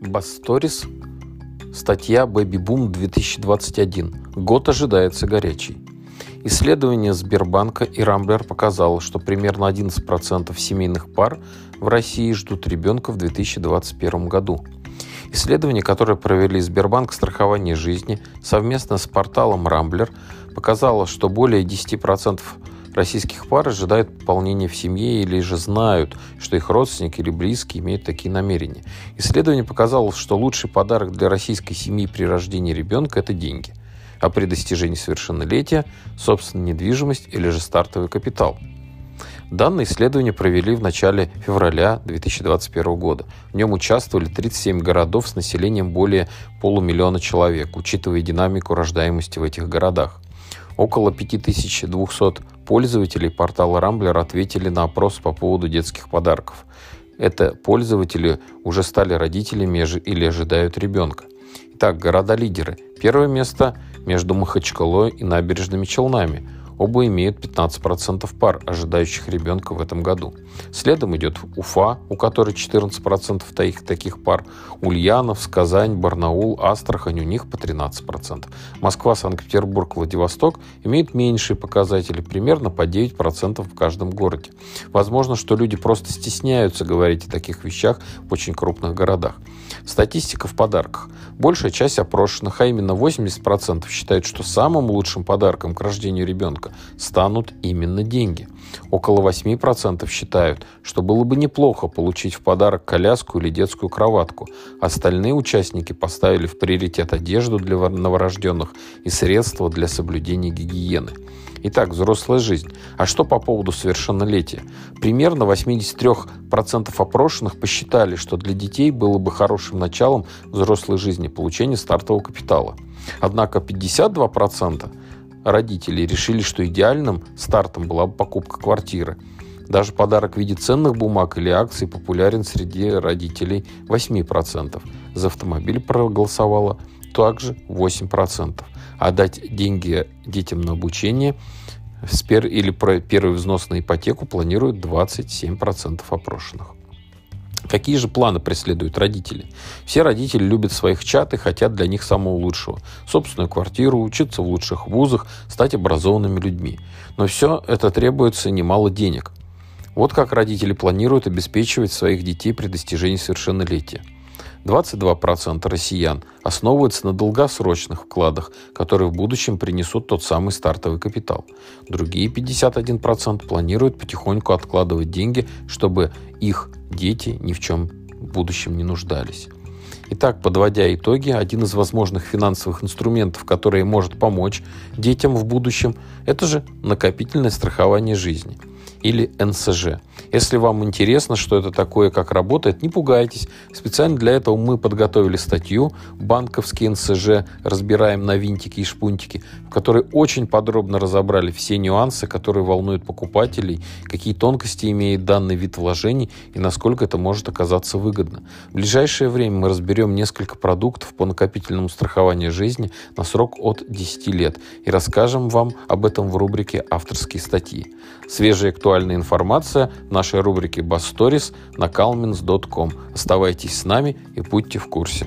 Басторис. Статья «Бэби Бум 2021». Год ожидается горячий. Исследование Сбербанка и Рамблер показало, что примерно 11% семейных пар в России ждут ребенка в 2021 году. Исследование, которое провели Сбербанк страхование жизни совместно с порталом Рамблер, показало, что более 10% российских пар ожидают пополнения в семье или же знают, что их родственники или близкие имеют такие намерения. Исследование показало, что лучший подарок для российской семьи при рождении ребенка – это деньги, а при достижении совершеннолетия – собственная недвижимость или же стартовый капитал. Данное исследование провели в начале февраля 2021 года. В нем участвовали 37 городов с населением более полумиллиона человек, учитывая динамику рождаемости в этих городах. Около 5200 пользователей портала Рамблер ответили на опрос по поводу детских подарков. Это пользователи уже стали родителями или ожидают ребенка. Итак, города-лидеры. Первое место между Махачкалой и набережными Челнами – Оба имеют 15% пар, ожидающих ребенка в этом году. Следом идет Уфа, у которой 14% таких, таких пар, Ульяновск, Казань, Барнаул, Астрахань, у них по 13%. Москва, Санкт-Петербург, Владивосток имеют меньшие показатели, примерно по 9% в каждом городе. Возможно, что люди просто стесняются говорить о таких вещах в очень крупных городах. Статистика в подарках. Большая часть опрошенных, а именно 80% считают, что самым лучшим подарком к рождению ребенка станут именно деньги. Около 8% считают, что было бы неплохо получить в подарок коляску или детскую кроватку. Остальные участники поставили в приоритет одежду для новорожденных и средства для соблюдения гигиены. Итак, взрослая жизнь. А что по поводу совершеннолетия? Примерно 83% опрошенных посчитали, что для детей было бы хорошим началом взрослой жизни получение стартового капитала. Однако 52% родителей решили, что идеальным стартом была бы покупка квартиры. Даже подарок в виде ценных бумаг или акций популярен среди родителей 8%. За автомобиль проголосовало также 8% а дать деньги детям на обучение или первый взнос на ипотеку планируют 27% опрошенных. Какие же планы преследуют родители? Все родители любят своих чат и хотят для них самого лучшего. Собственную квартиру, учиться в лучших вузах, стать образованными людьми. Но все это требуется немало денег. Вот как родители планируют обеспечивать своих детей при достижении совершеннолетия. 22% россиян основываются на долгосрочных вкладах, которые в будущем принесут тот самый стартовый капитал. Другие 51% планируют потихоньку откладывать деньги, чтобы их дети ни в чем в будущем не нуждались. Итак, подводя итоги, один из возможных финансовых инструментов, который может помочь детям в будущем, это же накопительное страхование жизни или НСЖ. Если вам интересно, что это такое, как работает, не пугайтесь. Специально для этого мы подготовили статью «Банковские НСЖ. Разбираем на винтики и шпунтики», в которой очень подробно разобрали все нюансы, которые волнуют покупателей, какие тонкости имеет данный вид вложений и насколько это может оказаться выгодно. В ближайшее время мы разберем несколько продуктов по накопительному страхованию жизни на срок от 10 лет и расскажем вам об этом в рубрике «Авторские статьи». Свежая актуальная информация в нашей рубрике «Басторис» на calmins.com. Оставайтесь с нами и будьте в курсе.